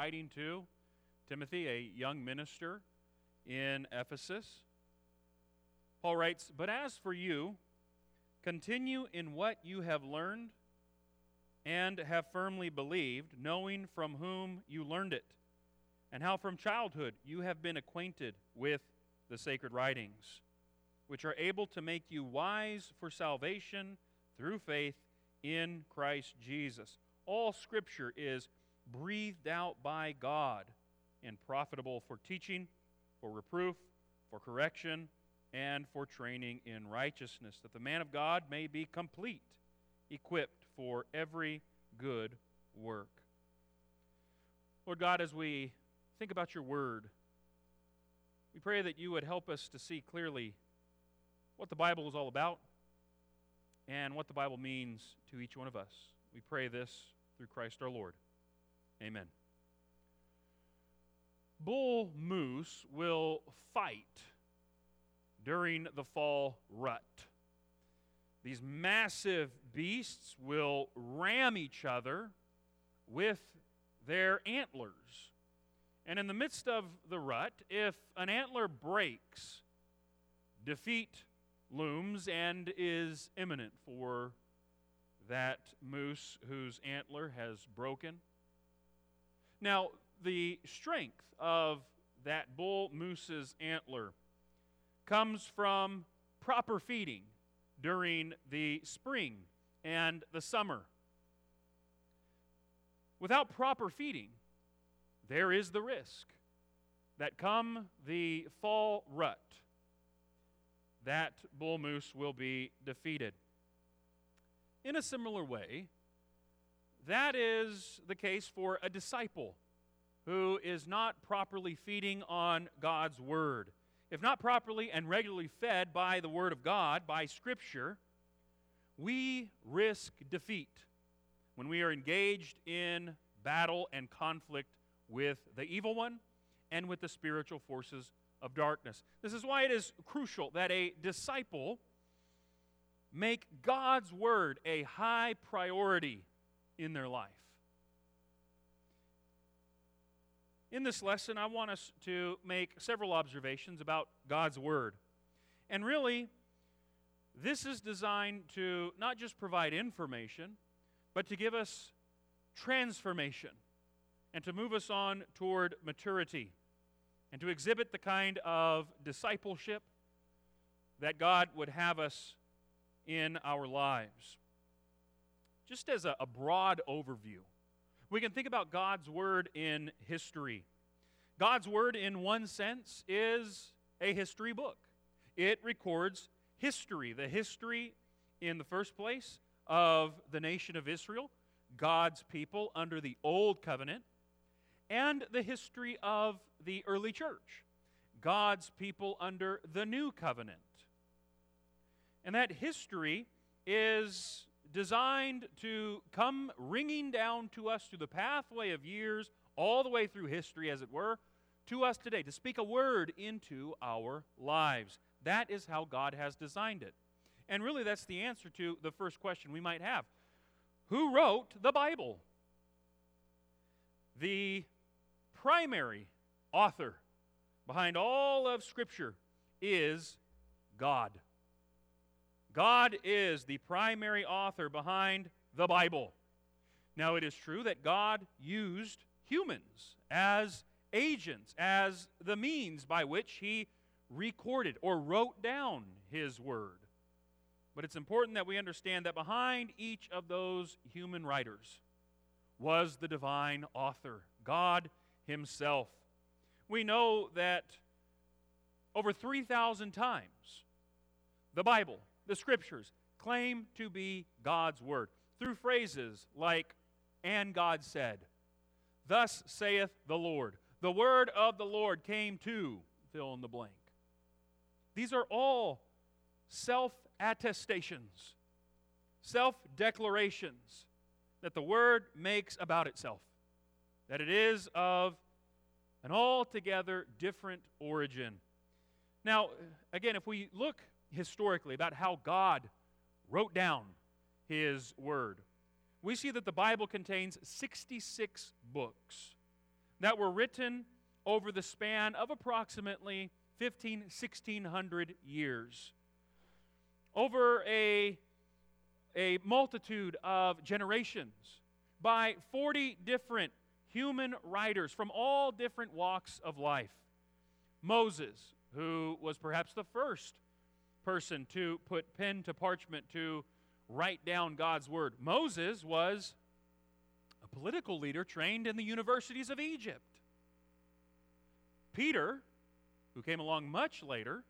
writing to Timothy, a young minister in Ephesus. Paul writes, But as for you, continue in what you have learned and have firmly believed, knowing from whom you learned it, and how from childhood you have been acquainted with the sacred writings, which are able to make you wise for salvation through faith in Christ Jesus. All Scripture is breathed out by God and profitable for teaching, for reproof, for correction, and for training in righteousness, that the man of God may be complete, equipped for every good work. Lord God, as we think about your word, we pray that you would help us to see clearly what the Bible is all about and what the Bible means to each one of us. We pray this through Christ our Lord. Amen. Bull moose will fight during the fall rut. These massive beasts will ram each other with their antlers. And in the midst of the rut, if an antler breaks, defeat looms and is imminent for that moose whose antler has broken. Now, the strength of that bull moose's antler comes from proper feeding during the spring and the summer. Without proper feeding, there is the risk that come the fall rut, that bull moose will be defeated. In a similar way, that is the case for a disciple who is not properly feeding on God's Word. If not properly and regularly fed by the Word of God, by Scripture, we risk defeat when we are engaged in battle and conflict with the evil one and with the spiritual forces of darkness. This is why it is crucial that a disciple make God's Word a high priority in their life. In this lesson, I want us to make several observations about God's Word. And really, this is designed to not just provide information, but to give us transformation and to move us on toward maturity and to exhibit the kind of discipleship that God would have us in our lives. Just as a, a broad overview, we can think about God's Word in history. God's Word, in one sense, is a history book. It records history, the history, in the first place, of the nation of Israel, God's people under the Old Covenant, and the history of the early church, God's people under the New Covenant. And that history is designed to come ringing down to us through the pathway of years, all the way through history, as it were, to us today, to speak a word into our lives. That is how God has designed it. And really, that's the answer to the first question we might have Who wrote the Bible? The primary author behind all of Scripture is God. God is the primary author behind the Bible. Now, it is true that God used humans as agents, as the means by which He recorded or wrote down His Word. But it's important that we understand that behind each of those human writers was the divine author, God Himself. We know that over 3,000 times the Bible the Scriptures claim to be God's Word through phrases like, and God said, Thus saith the Lord. The word of the Lord came to fill in the blank. These are all self attestations, self declarations that the Word makes about itself, that it is of an altogether different origin. Now, again, if we look historically about how God wrote down His Word. We see that the Bible contains 66 books. that were written over the span of approximately 15, 1600 years. Over a, a multitude of generations by 40 different human writers from all different walks of life. Moses, who was perhaps the first person to put pen to parchment to write down God's word. Moses was a political leader trained in the universities of Egypt. Peter, who came along much later,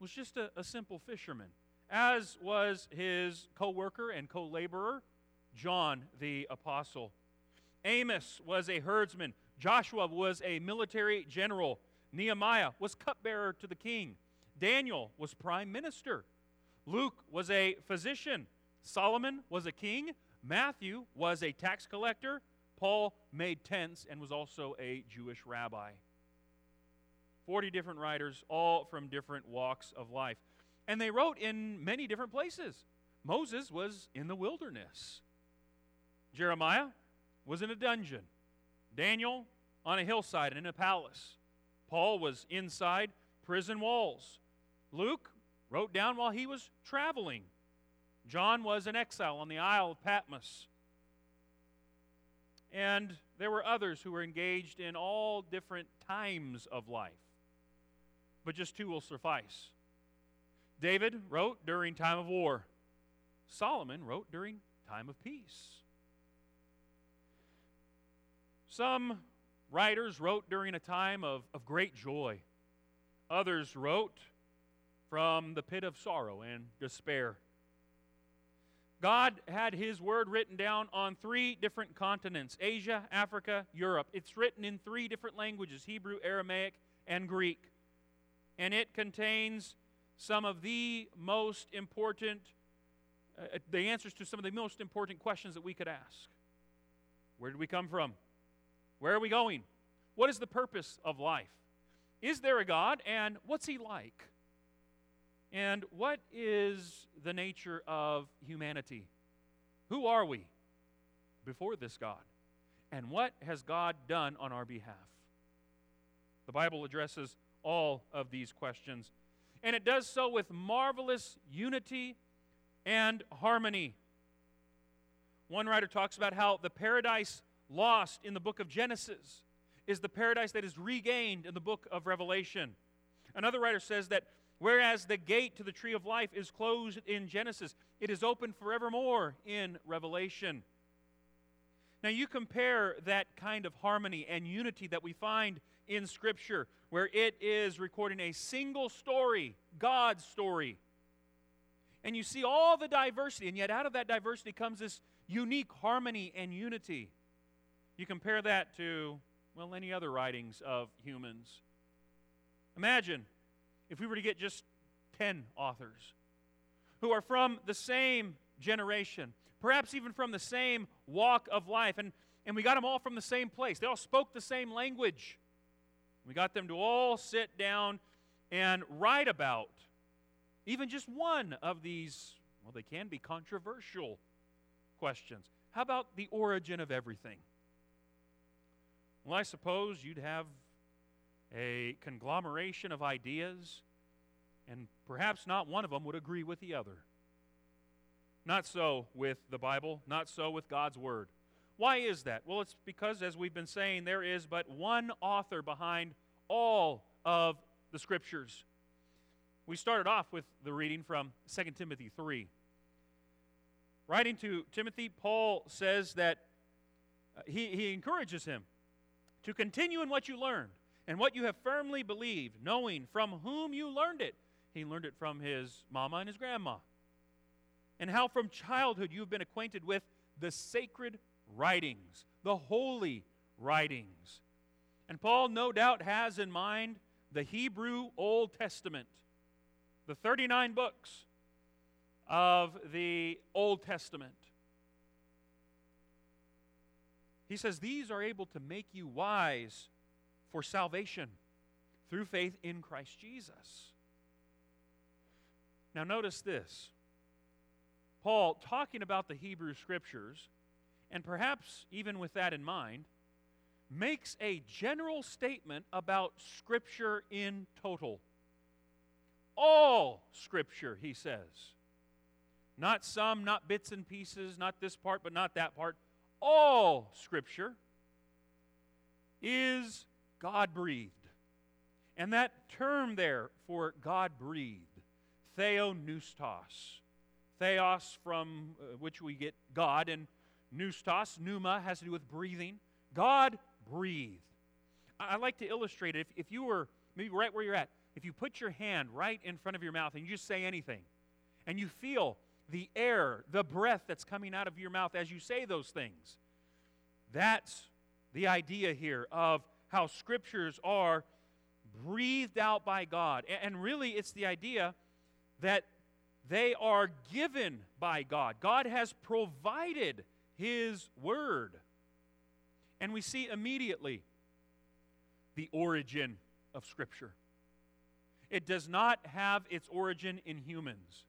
was just a, a simple fisherman, as was his co worker and co laborer, John the Apostle. Amos was a herdsman. Joshua was a military general. Nehemiah was cupbearer to the king. Daniel was prime minister. Luke was a physician. Solomon was a king. Matthew was a tax collector. Paul made tents and was also a Jewish rabbi. 40 different writers, all from different walks of life. And they wrote in many different places. Moses was in the wilderness. Jeremiah was in a dungeon. Daniel on a hillside and in a palace. Paul was inside prison walls. Luke wrote down while he was traveling. John was in exile on the Isle of Patmos. And there were others who were engaged in all different times of life. But just two will suffice. David wrote during time of war. Solomon wrote during time of peace. Some writers wrote during a time of, of great joy. Others wrote from the pit of sorrow and despair. God had His word written down on three different continents Asia, Africa, Europe. It's written in three different languages Hebrew, Aramaic, and Greek. And it contains some of the most important, uh, the answers to some of the most important questions that we could ask. Where did we come from? Where are we going? What is the purpose of life? Is there a God, and what's He like? And what is the nature of humanity? Who are we before this God? And what has God done on our behalf? The Bible addresses all of these questions, and it does so with marvelous unity and harmony. One writer talks about how the paradise lost in the book of Genesis is the paradise that is regained in the book of Revelation. Another writer says that whereas the gate to the tree of life is closed in Genesis, it is open forevermore in Revelation. Now, you compare that kind of harmony and unity that we find in Scripture, where it is recording a single story, God's story. And you see all the diversity, and yet out of that diversity comes this unique harmony and unity. You compare that to, well, any other writings of humans. Imagine if we were to get just 10 authors who are from the same generation, perhaps even from the same walk of life, and, and we got them all from the same place. They all spoke the same language. We got them to all sit down and write about even just one of these, well, they can be controversial questions. How about the origin of everything? Well, I suppose you'd have a conglomeration of ideas, and perhaps not one of them would agree with the other. Not so with the Bible, not so with God's Word. Why is that? Well, it's because, as we've been saying, there is but one author behind all of the Scriptures. We started off with the reading from 2 Timothy 3. Writing to Timothy, Paul says that uh, he, he encourages him to continue in what you learned and what you have firmly believed, knowing from whom you learned it. He learned it from his mama and his grandma. And how from childhood you have been acquainted with the sacred writings, the holy writings. And Paul, no doubt, has in mind the Hebrew Old Testament, the 39 books of the Old Testament. He says, These are able to make you wise for salvation through faith in Christ Jesus. Now, notice this. Paul, talking about the Hebrew Scriptures, and perhaps even with that in mind, makes a general statement about Scripture in total. All Scripture, he says. Not some, not bits and pieces, not this part, but not that part. All Scripture is God breathed. And that term there for God breathed, theopneustos, theos from uh, which we get God, and pneustos, pneuma, has to do with breathing. God breathed. I, I like to illustrate it. If, if you were, maybe right where you're at, if you put your hand right in front of your mouth and you just say anything, and you feel the air, the breath that's coming out of your mouth as you say those things, that's the idea here of how scriptures are breathed out by God. And really, it's the idea that they are given by God. God has provided His Word. And we see immediately the origin of Scripture. It does not have its origin in humans.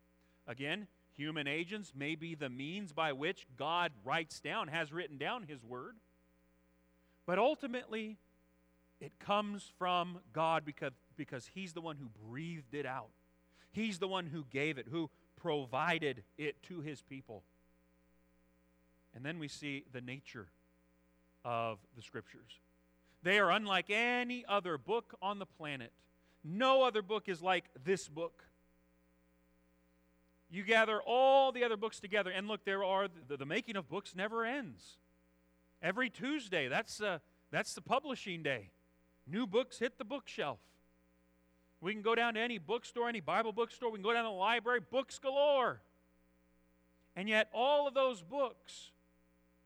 Again, human agents may be the means by which God writes down, has written down His Word. But ultimately, it comes from God because, because He's the one who breathed it out. He's the one who gave it, who provided it to His people. And then we see the nature of the Scriptures. They are unlike any other book on the planet. No other book is like this book. You gather all the other books together, and look, there are the, the making of books never ends. Every Tuesday, that's, uh, that's the publishing day. New books hit the bookshelf. We can go down to any bookstore, any Bible bookstore, we can go down to the library, books galore. And yet, all of those books,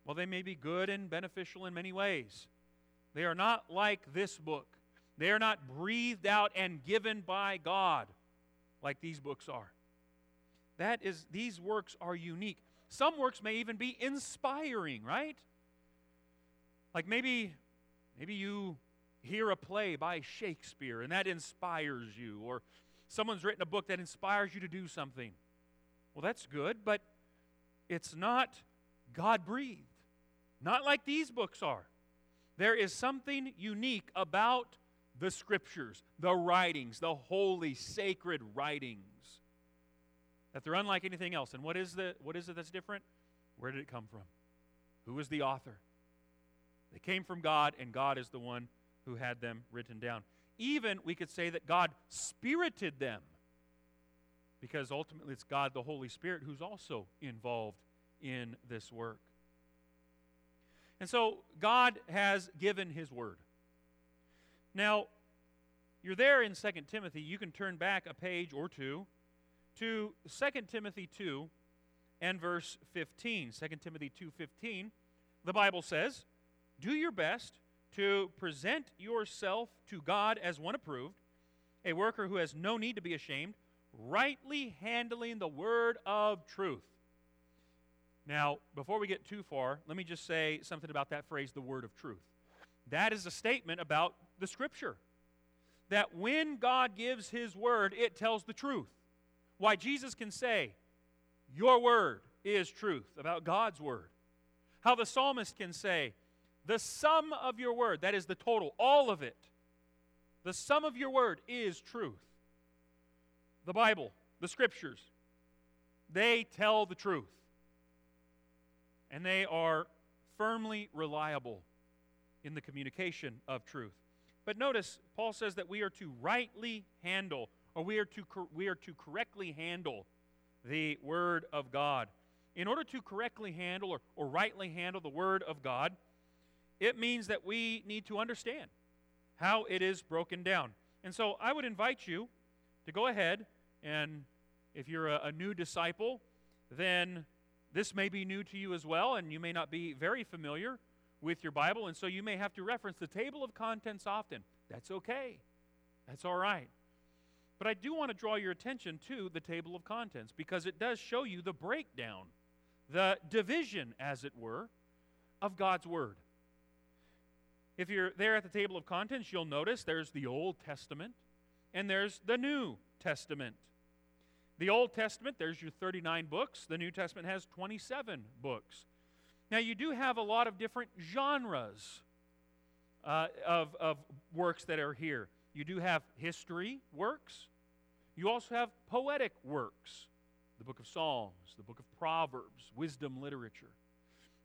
well, they may be good and beneficial in many ways. They are not like this book. They are not breathed out and given by God like these books are. That is, these works are unique. Some works may even be inspiring, right? Like maybe, maybe you hear a play by Shakespeare and that inspires you, or someone's written a book that inspires you to do something. Well, that's good, but it's not God breathed. Not like these books are. There is something unique about the scriptures, the writings, the holy, sacred writings, that they're unlike anything else. And what is, the, what is it that's different? Where did it come from? Who is the author? They came from God, and God is the one who had them written down. Even we could say that God spirited them because ultimately it's God, the Holy Spirit, who's also involved in this work. And so God has given his word. Now, you're there in 2 Timothy. You can turn back a page or two to 2 Timothy 2 and verse 15. 2 Timothy 2:15. The Bible says, "Do your best to present yourself to God as one approved, a worker who has no need to be ashamed, rightly handling the word of truth. Now, before we get too far, let me just say something about that phrase, the word of truth. That is a statement about the Scripture. That when God gives His word, it tells the truth. Why Jesus can say, Your word is truth, about God's word. How the psalmist can say, the sum of your word, that is the total, all of it, the sum of your word is truth. The Bible, the scriptures, they tell the truth. And they are firmly reliable in the communication of truth. But notice, Paul says that we are to rightly handle, or we are to, we are to correctly handle the Word of God. In order to correctly handle or, or rightly handle the Word of God, it means that we need to understand how it is broken down. And so I would invite you to go ahead and if you're a, a, new disciple, then this may be new to you as well, and you may not be very familiar with your Bible, and so you may have to reference the table of contents often. That's okay, that's all right. But I do want to draw your attention to the table of contents because it does show you the breakdown, the division, as it were, of God's Word. If you're there at the table of contents, you'll notice there's the Old Testament and there's the New Testament. The Old Testament, there's your 39 books. The New Testament has 27 books. Now, you do have a lot of different genres uh, of, of works that are here. You do have history works, you also have poetic works the book of Psalms, the book of Proverbs, wisdom literature.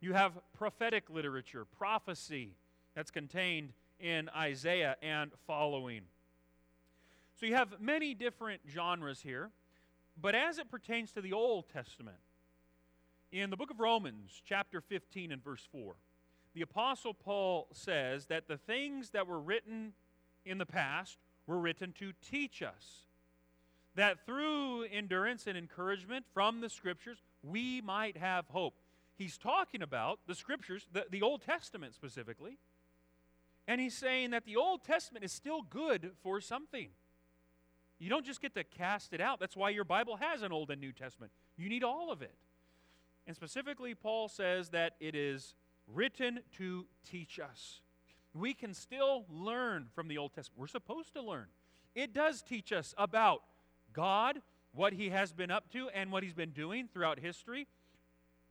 You have prophetic literature, prophecy that's contained in Isaiah and following. So you have many different genres here, but as it pertains to the Old Testament, in the book of Romans, chapter 15 and verse 4, the Apostle Paul says that the things that were written in the past were written to teach us. That through endurance and encouragement from the Scriptures, we might have hope. He's talking about the Scriptures, the, the Old Testament specifically, and he's saying that the Old Testament is still good for something. You don't just get to cast it out. That's why your Bible has an Old and New Testament. You need all of it. And specifically, Paul says that it is written to teach us. We can still learn from the Old Testament. We're supposed to learn. It does teach us about God, what He has been up to, and what He's been doing throughout history,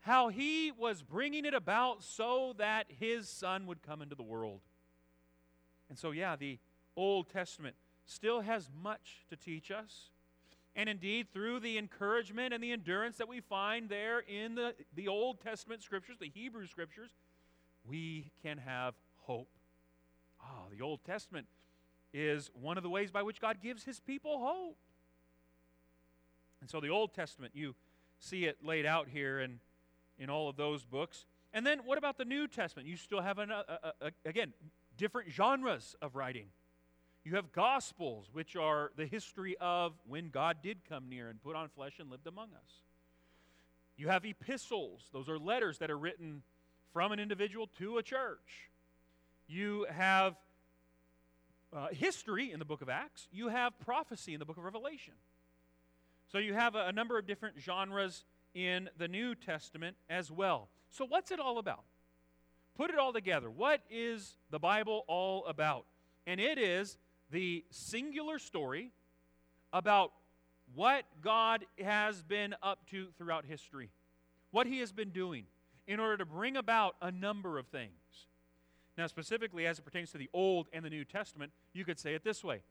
how He was bringing it about so that His Son would come into the world. And so, yeah, the Old Testament still has much to teach us. And indeed, through the encouragement and the endurance that we find there in the, the Old Testament scriptures, the Hebrew scriptures, we can have hope. Ah, the Old Testament is one of the ways by which God gives his people hope. And so the Old Testament, you see it laid out here in, in all of those books. And then what about the New Testament? You still have, an, uh, uh, uh, again, different genres of writing. You have Gospels, which are the history of when God did come near and put on flesh and lived among us. You have epistles, those are letters that are written from an individual to a church. You have uh, history in the book of Acts. You have prophecy in the book of Revelation. So you have a, a number of different genres in the New Testament as well. So, what's it all about? Put it all together. What is the Bible all about? And it is the singular story about what God has been up to throughout history, what He has been doing in order to bring about a number of things. Now, specifically as it pertains to the Old and the New Testament, you could say it this way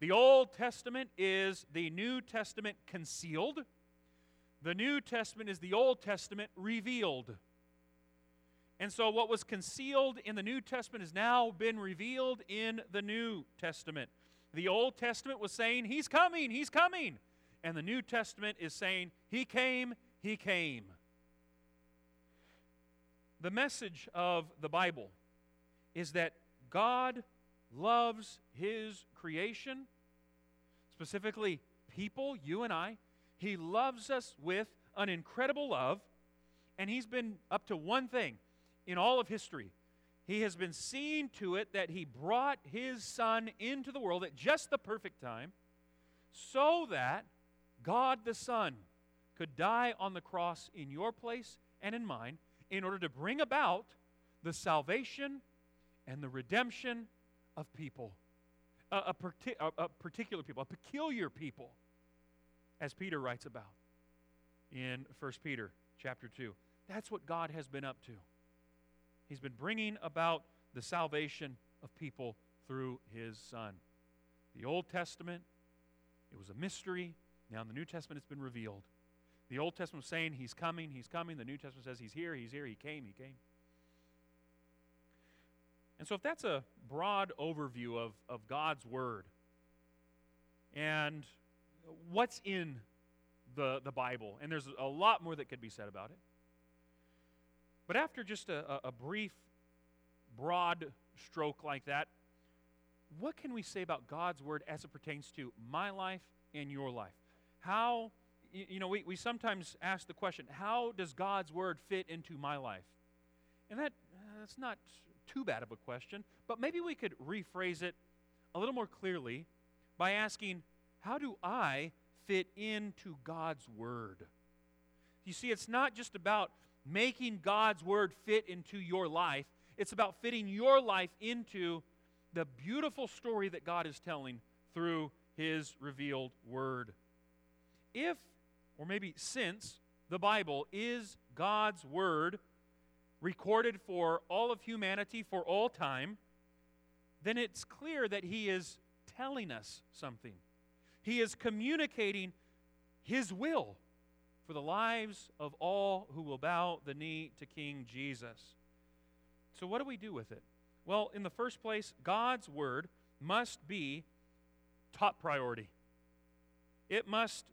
The Old Testament is the New Testament concealed, the New Testament is the Old Testament revealed. And so, what was concealed in the New Testament has now been revealed in the New Testament. The Old Testament was saying, He's coming, He's coming. And the New Testament is saying, He came, He came. The message of the Bible is that God loves His creation, specifically people, you and I. He loves us with an incredible love, and He's been up to one thing in all of history. He has been seeing to it that He brought His Son into the world at just the perfect time so that God the Son could die on the cross in your place and in mine in order to bring about the salvation and the redemption of people, a, a, parti- a, a particular people, a peculiar people, as Peter writes about in 1 Peter chapter 2. That's what God has been up to. He's been bringing about the salvation of people through his Son. The Old Testament, it was a mystery. Now in the New Testament, it's been revealed. The Old Testament was saying, He's coming, He's coming. The New Testament says, He's here, He's here, He came, He came. And so, if that's a broad overview of, of God's Word and what's in the, the Bible, and there's a lot more that could be said about it. But after just a, a brief, broad stroke like that, what can we say about God's Word as it pertains to my life and your life? How you know, we, we sometimes ask the question, how does God's word fit into my life? And that, uh, that's not too bad of a question, but maybe we could rephrase it a little more clearly by asking, how do I fit into God's word? You see, it's not just about making God's word fit into your life, it's about fitting your life into the beautiful story that God is telling through his revealed word. If or maybe since, the Bible is God's Word recorded for all of humanity for all time, then it's clear that he is telling us something. He is communicating his will for the lives of all who will bow the knee to King Jesus. So, what do we do with it? Well, in the first place, God's word must be top priority. It must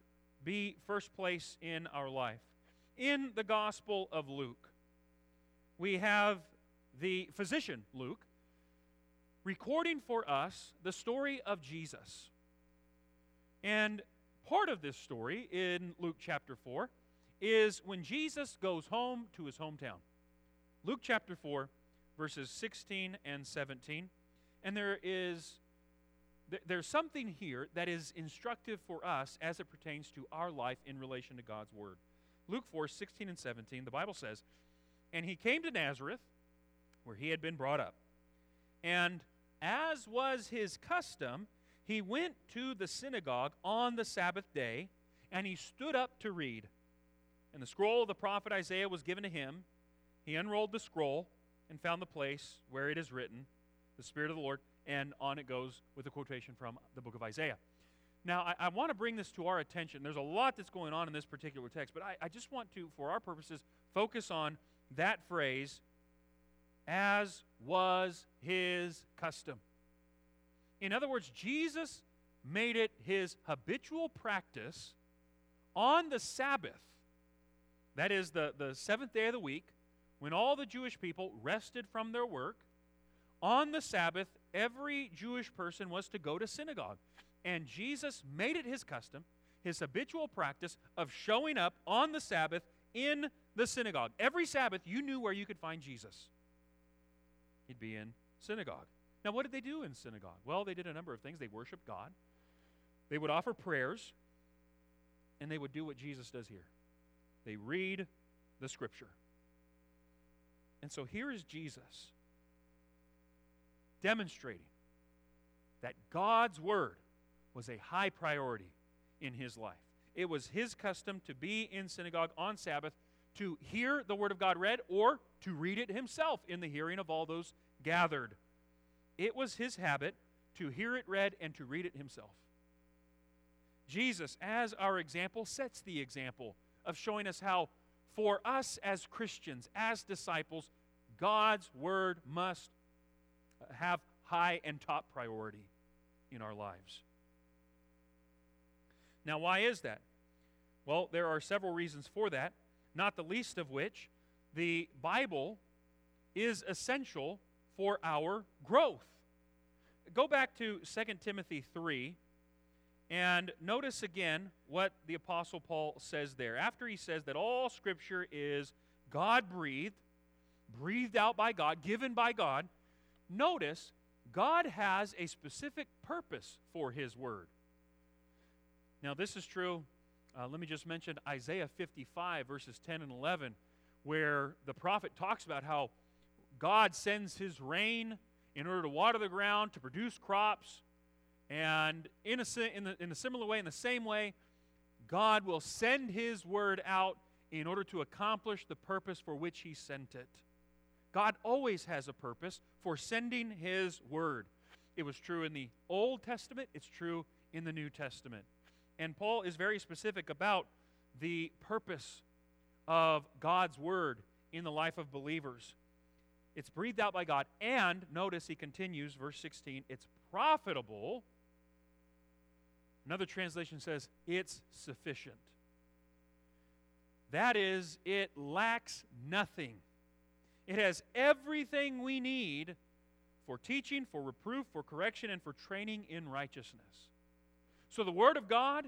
be first place in our life. In the Gospel of Luke, we have the physician, Luke, recording for us the story of Jesus. And part of this story in Luke chapter 4 is when Jesus goes home to his hometown. Luke chapter 4, verses 16 and 17. And there is there's something here that is instructive for us as it pertains to our life in relation to God's word. Luke 4, 16 and 17, the Bible says, And he came to Nazareth, where he had been brought up. And as was his custom, he went to the synagogue on the Sabbath day, and he stood up to read. And the scroll of the prophet Isaiah was given to him. He unrolled the scroll and found the place where it is written, The Spirit of the Lord, and on it goes with a quotation from the book of Isaiah. Now, I, I want to bring this to our attention. There's a lot that's going on in this particular text, but I, I just want to, for our purposes, focus on that phrase, as was his custom. In other words, Jesus made it his habitual practice on the Sabbath, that is the, the seventh day of the week, when all the Jewish people rested from their work, on the Sabbath, every Jewish person was to go to synagogue. And Jesus made it his custom, his habitual practice of showing up on the Sabbath in the synagogue. Every Sabbath, you knew where you could find Jesus. He'd be in synagogue. Now, what did they do in synagogue? Well, they did a number of things. They worshiped God, they would offer prayers, and they would do what Jesus does here they read the scripture. And so here is Jesus demonstrating that God's word was a high priority in his life. It was his custom to be in synagogue on Sabbath to hear the word of God read or to read it himself in the hearing of all those gathered. It was his habit to hear it read and to read it himself. Jesus, as our example, sets the example of showing us how, for us as Christians, as disciples, God's word must uh, have high and top priority in our lives. Now, why is that? Well, there are several reasons for that, not the least of which the Bible is essential for our growth. Go back to 2 Timothy 3 and notice again what the Apostle Paul says there. After he says that all Scripture is God breathed, breathed out by God, given by God, notice God has a specific purpose for His Word. Now, this is true. Uh, let me just mention Isaiah 55, verses 10 and 11, where the prophet talks about how God sends his rain in order to water the ground, to produce crops. And in a, in, the, in a similar way, in the same way, God will send his word out in order to accomplish the purpose for which he sent it. God always has a purpose for sending his word. It was true in the Old Testament, it's true in the New Testament. And Paul is very specific about the purpose of God's word in the life of believers. It's breathed out by God, and notice he continues, verse 16, it's profitable. Another translation says it's sufficient. That is, it lacks nothing. It has everything we need for teaching, for reproof, for correction, and for training in righteousness. So the Word of God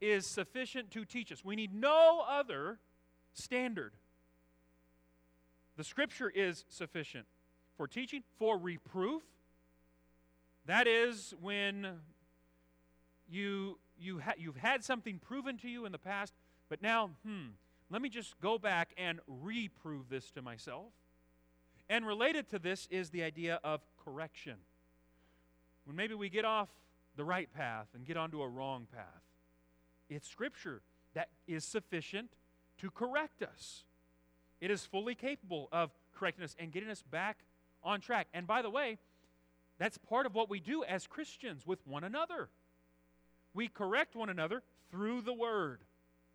is sufficient to teach us. We need no other standard. The Scripture is sufficient for teaching, for reproof. That is when you, you ha- you've had something proven to you in the past, but now, hmm, let me just go back and reprove this to myself. And related to this is the idea of correction. When maybe we get off the right path and get onto a wrong path, it's Scripture that is sufficient to correct us. It is fully capable of correcting us and getting us back on track. And by the way, That's part of what we do as Christians with one another. We correct one another through the Word.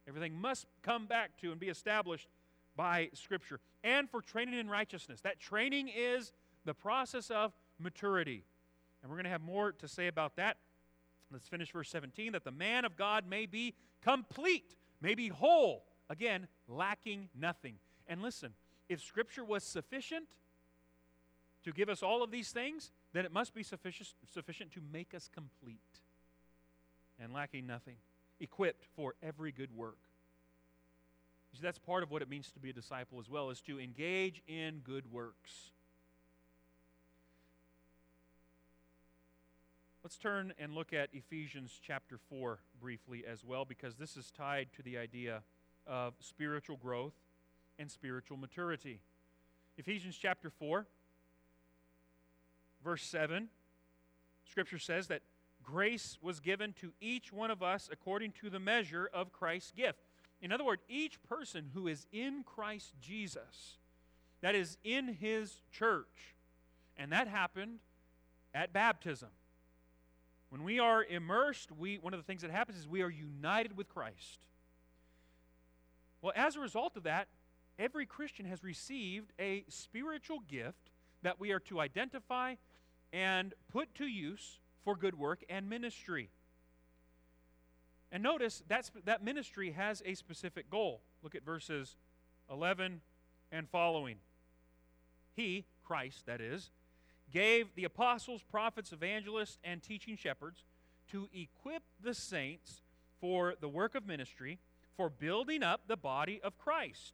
Everything must come back to and be established by Scripture. And for training in righteousness. That training is the process of maturity. And we're going to have more to say about that. Let's finish verse 17 that the man of God may be complete, may be whole, again, lacking nothing. And listen, if Scripture was sufficient to give us all of these things, then it must be sufficient, sufficient to make us complete and lacking nothing, equipped for every good work. See, that's part of what it means to be a disciple as well, is to engage in good works. Let's turn and look at Ephesians chapter 4 briefly as well, because this is tied to the idea of spiritual growth and spiritual maturity. Ephesians chapter 4, verse 7, Scripture says that grace was given to each one of us according to the measure of Christ's gift. In other words, each person who is in Christ Jesus, that is in his church, and that happened at baptism. When we are immersed, we, one of the things that happens is we are united with Christ. Well, as a result of that, every Christian has received a spiritual gift that we are to identify and put to use for good work and ministry. And notice that's, that ministry has a specific goal. Look at verses 11 and following. He, Christ, that is, gave the apostles, prophets, evangelists, and teaching shepherds to equip the saints for the work of ministry, for building up the body of Christ,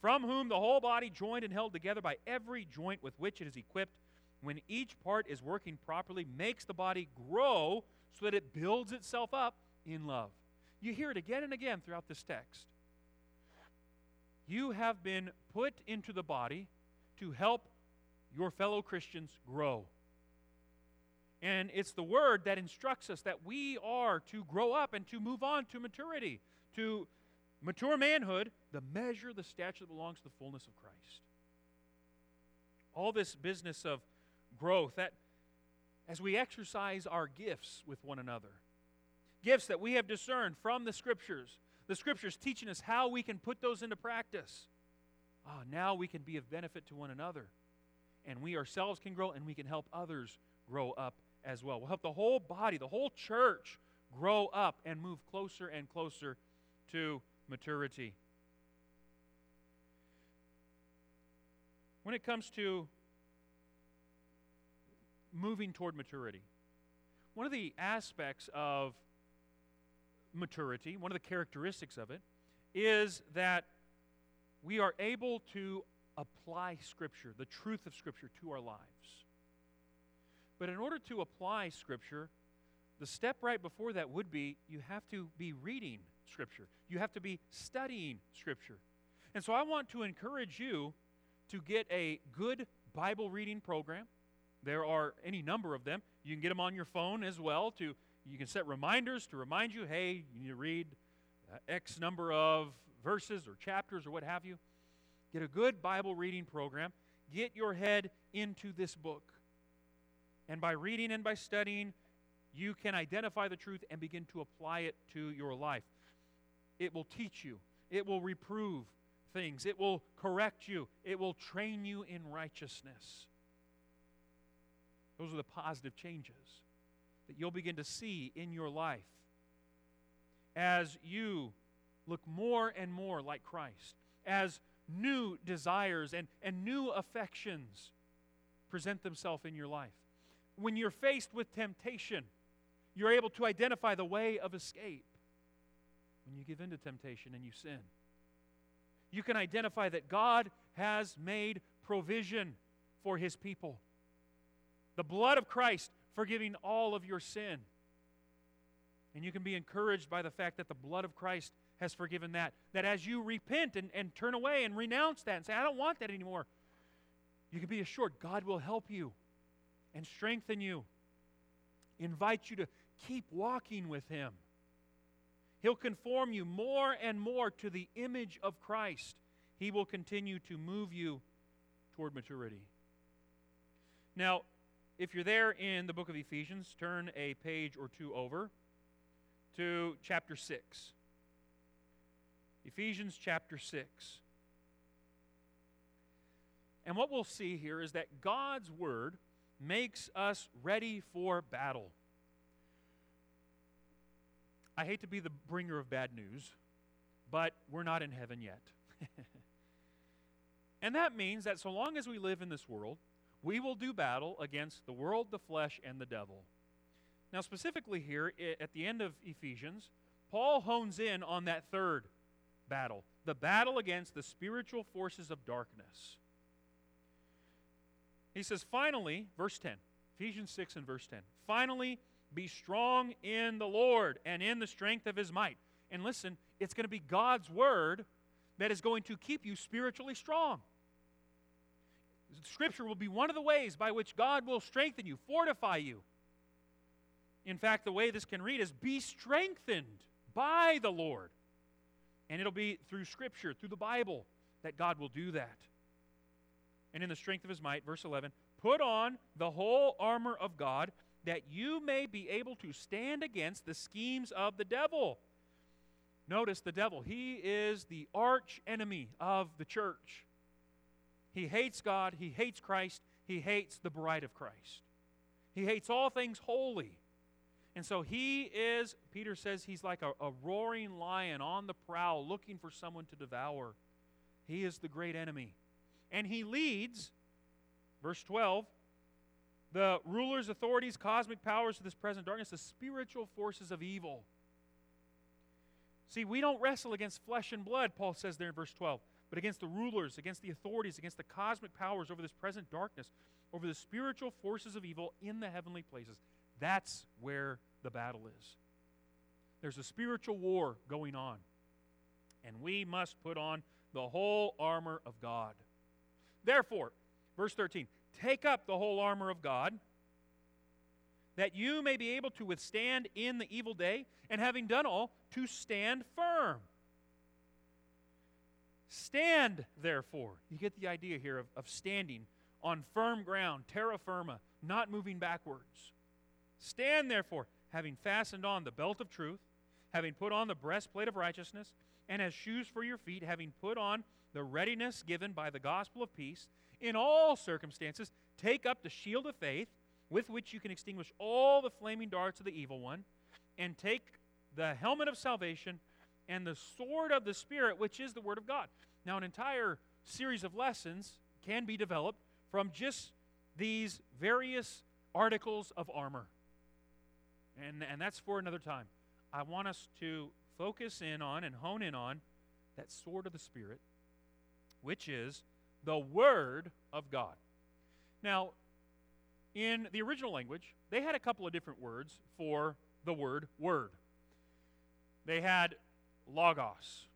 from whom the whole body, joined and held together by every joint with which it is equipped, when each part is working properly, makes the body grow so that it builds itself up in love. You hear it again and again throughout this text. You have been put into the body to help your fellow Christians grow. And it's the word that instructs us that we are to grow up and to move on to maturity, to mature manhood, the measure, the stature that belongs to the fullness of Christ. All this business of growth, that as we exercise our gifts with one another, gifts that we have discerned from the Scriptures, the Scriptures teaching us how we can put those into practice. Ah, now we can be of benefit to one another. And we ourselves can grow and we can help others grow up as well. We'll help the whole body, the whole church, grow up and move closer and closer to maturity. When it comes to moving toward maturity, one of the aspects of maturity, one of the characteristics of it, is that we are able to apply Scripture, the truth of Scripture, to our lives. But in order to apply Scripture, the step right before that would be you have to be reading Scripture, you have to be studying Scripture. And so I want to encourage you to get a good Bible reading program. There are any number of them. You can get them on your phone as well to you can set reminders to remind you, hey, you need to read uh, X number of verses or chapters or what have you. Get a good Bible reading program. Get your head into this book. And by reading and by studying, you can identify the truth and begin to apply it to your life. It will teach you, it will reprove things, it will correct you, it will train you in righteousness. Those are the positive changes that you'll begin to see in your life as you look more and more like Christ, as new desires and, and new affections present themselves in your life when you're faced with temptation, you're able to identify the way of escape. When you give in to temptation and you sin, you can identify that God has made provision for his people. The blood of Christ forgiving all of your sin. And you can be encouraged by the fact that the blood of Christ has forgiven that. That as you repent and, and turn away and renounce that and say, I don't want that anymore, you can be assured God will help you and strengthen you, invite you to keep walking with Him. He'll conform you more and more to the image of Christ. He will continue to move you toward maturity. Now, if you're there in the book of Ephesians, turn a page or two over to chapter 6. Ephesians chapter 6. And what we'll see here is that God's Word makes us ready for battle. I hate to be the bringer of bad news, but we're not in heaven yet. and that means that so long as we live in this world, we will do battle against the world, the flesh, and the devil. Now, specifically here at the end of Ephesians, Paul hones in on that third battle the battle against the spiritual forces of darkness. He says, finally, verse 10, Ephesians 6 and verse 10, finally, be strong in the Lord and in the strength of his might. And listen, it's going to be God's word that is going to keep you spiritually strong. Scripture will be one of the ways by which God will strengthen you, fortify you. In fact, the way this can read is be strengthened by the Lord. And it'll be through Scripture, through the Bible, that God will do that. And in the strength of his might, verse 11, put on the whole armor of God that you may be able to stand against the schemes of the devil. Notice the devil, he is the arch enemy of the church. He hates God, he hates Christ, he hates the bride of Christ. He hates all things holy. And so he is, Peter says, he's like a, a, roaring lion on the prowl looking for someone to devour. He is the great enemy. And he leads, verse 12, the rulers, authorities, cosmic powers of this present darkness, the spiritual forces of evil. See, we don't wrestle against flesh and blood, Paul says there in verse 12, but against the rulers, against the authorities, against the cosmic powers over this present darkness, over the spiritual forces of evil in the heavenly places. That's where the battle is. There's a spiritual war going on, and we must put on the whole armor of God. Therefore, verse 13, Take up the whole armor of God, that you may be able to withstand in the evil day, and having done all, to stand firm. Stand, therefore. You get the idea here of, of standing on firm ground, terra firma, not moving backwards. Stand, therefore, having fastened on the belt of truth, having put on the breastplate of righteousness, and as shoes for your feet, having put on the readiness given by the gospel of peace, in all circumstances, take up the shield of faith with which you can extinguish all the flaming darts of the evil one, and take the helmet of salvation and the sword of the Spirit, which is the Word of God. Now, an entire series of lessons can be developed from just these various articles of armor. And, and that's for another time. I want us to focus in on and hone in on that sword of the Spirit, which is the Word of God. Now, in the original language, they had a couple of different words for the word word. They had logos.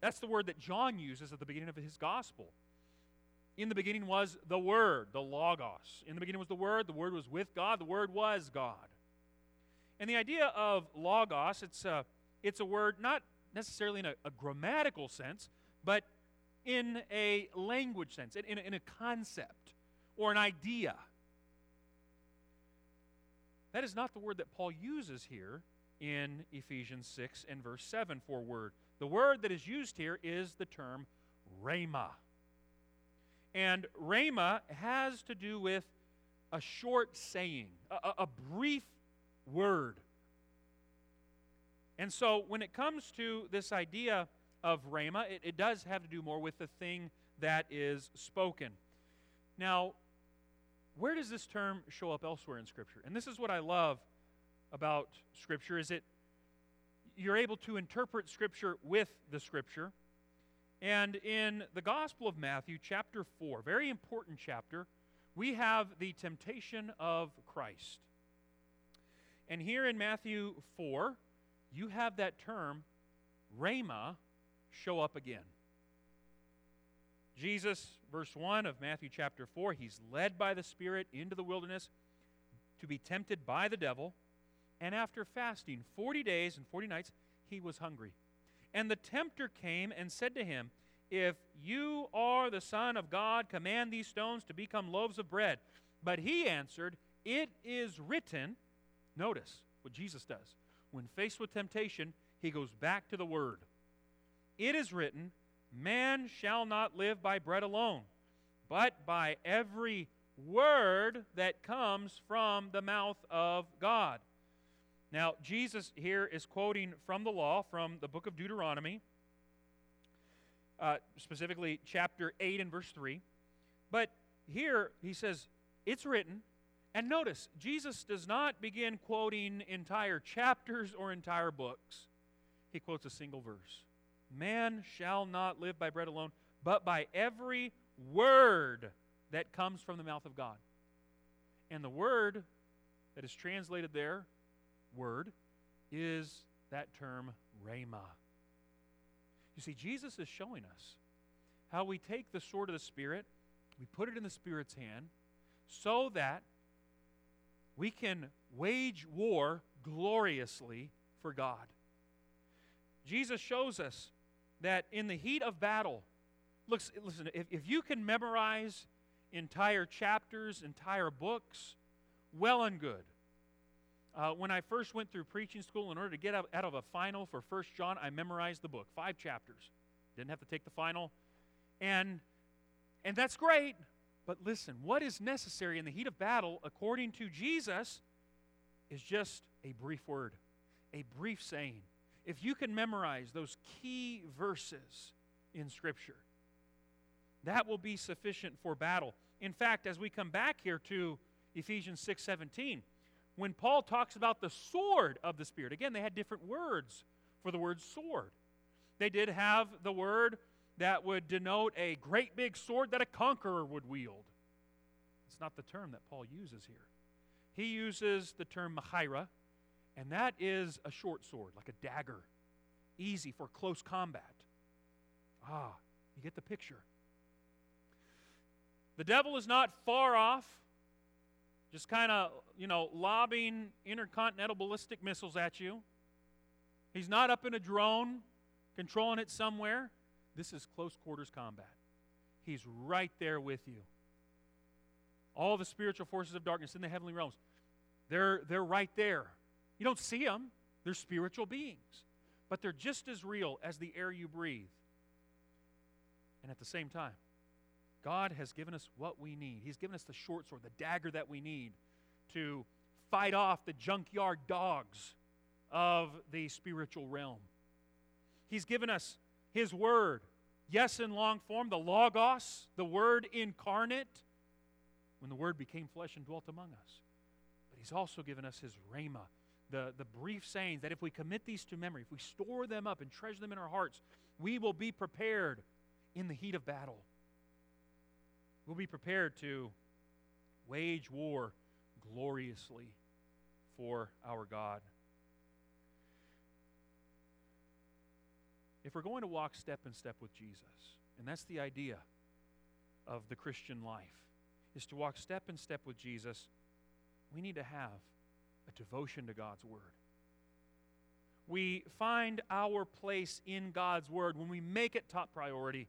That's the word that John uses at the beginning of his gospel. In the beginning was the Word, the Logos. In the beginning was the Word, the Word was with God, the Word was God. And the idea of Logos, it's a, it's a word not necessarily in a, a grammatical sense, but in a language sense, in, in a concept or an idea. That is not the word that Paul uses here in Ephesians 6 and verse 7 for word. The word that is used here is the term rhema. And rhema has to do with a short saying, a, a brief word. And so when it comes to this idea of rhema, it, it does have to do more with the thing that is spoken. Now, where does this term show up elsewhere in Scripture? And this is what I love about Scripture is it you're able to interpret Scripture with the Scripture. And in the Gospel of Matthew, chapter 4, very important chapter, we have the temptation of Christ. And here in Matthew 4, you have that term, rhema, show up again. Jesus, verse 1 of Matthew chapter 4, he's led by the Spirit into the wilderness to be tempted by the devil. And after fasting 40 days and 40 nights, he was hungry. And the tempter came and said to him, If you are the Son of God, command these stones to become loaves of bread. But he answered, It is written, notice what Jesus does. When faced with temptation, he goes back to the Word. It is written, Man shall not live by bread alone, but by every word that comes from the mouth of God. Now, Jesus here is quoting from the law, from the book of Deuteronomy, uh, specifically chapter 8 and verse 3. But here he says, It's written. And notice, Jesus does not begin quoting entire chapters or entire books. He quotes a single verse Man shall not live by bread alone, but by every word that comes from the mouth of God. And the word that is translated there, word, is that term rhema. You see, Jesus is showing us how we take the sword of the Spirit, we put it in the Spirit's hand, so that we can wage war gloriously for God. Jesus shows us that in the heat of battle, looks, listen, if, if you can memorize entire chapters, entire books, well and good. Uh, when I first went through preaching school, in order to get out, out of a final for First John, I memorized the book, five chapters. Didn't have to take the final, and and that's great. But listen, what is necessary in the heat of battle, according to Jesus, is just a brief word, a brief saying. If you can memorize those key verses in Scripture, that will be sufficient for battle. In fact, as we come back here to Ephesians 6:17, when Paul talks about the sword of the Spirit, again, they had different words for the word sword. They did have the word that would denote a great big sword that a conqueror would wield. It's not the term that Paul uses here. He uses the term machaira, and that is a short sword, like a dagger, easy for close combat. Ah, you get the picture. The devil is not far off, just kind of, you know, lobbing intercontinental ballistic missiles at you. He's not up in a drone controlling it somewhere. This is close quarters combat. He's right there with you. All the spiritual forces of darkness in the heavenly realms, they're, they're right there. You don't see them, they're spiritual beings, but they're just as real as the air you breathe. And at the same time, God has given us what we need. He's given us the short sword, the dagger that we need to fight off the junkyard dogs of the spiritual realm. He's given us His Word, yes, in long form, the Logos, the Word incarnate, when the Word became flesh and dwelt among us. But He's also given us His Rhema, the, the brief sayings that if we commit these to memory, if we store them up and treasure them in our hearts, we will be prepared in the heat of battle. We'll be prepared to wage war gloriously for our God. If we're going to walk step in step with Jesus, and that's the idea of the Christian life, is to walk step in step with Jesus, we need to have a devotion to God's Word. We find our place in God's Word when we make it top priority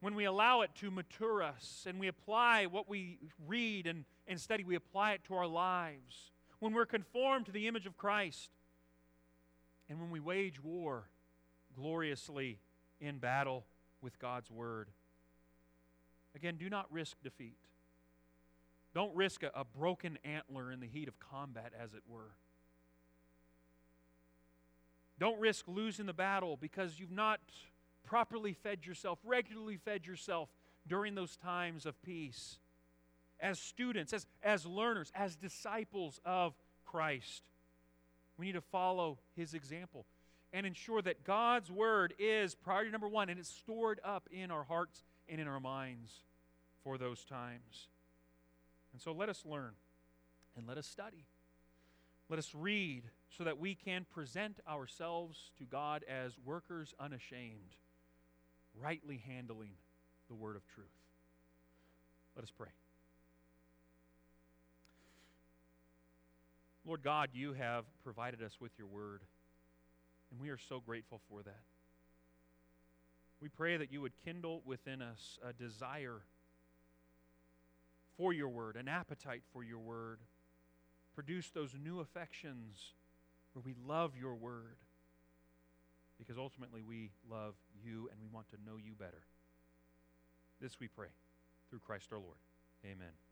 when we allow it to mature us and we apply what we read and, and study, we apply it to our lives. When we're conformed to the image of Christ, and when we wage war gloriously in battle with God's Word. Again, do not risk defeat. Don't risk a, a broken antler in the heat of combat, as it were. Don't risk losing the battle because you've not properly fed yourself, regularly fed yourself during those times of peace. As students, as, as learners, as disciples of Christ, we need to follow his example and ensure that God's word is priority number one and it's stored up in our hearts and in our minds for those times. And so let us learn and let us study. Let us read so that we can present ourselves to God as workers unashamed, rightly handling the word of truth. Let us pray. Lord God, you have provided us with your word, and we are so grateful for that. We pray that you would kindle within us a desire for your word, an appetite for your word. Produce those new affections where we love your word because ultimately we love you and we want to know you better. This we pray through Christ our Lord. Amen.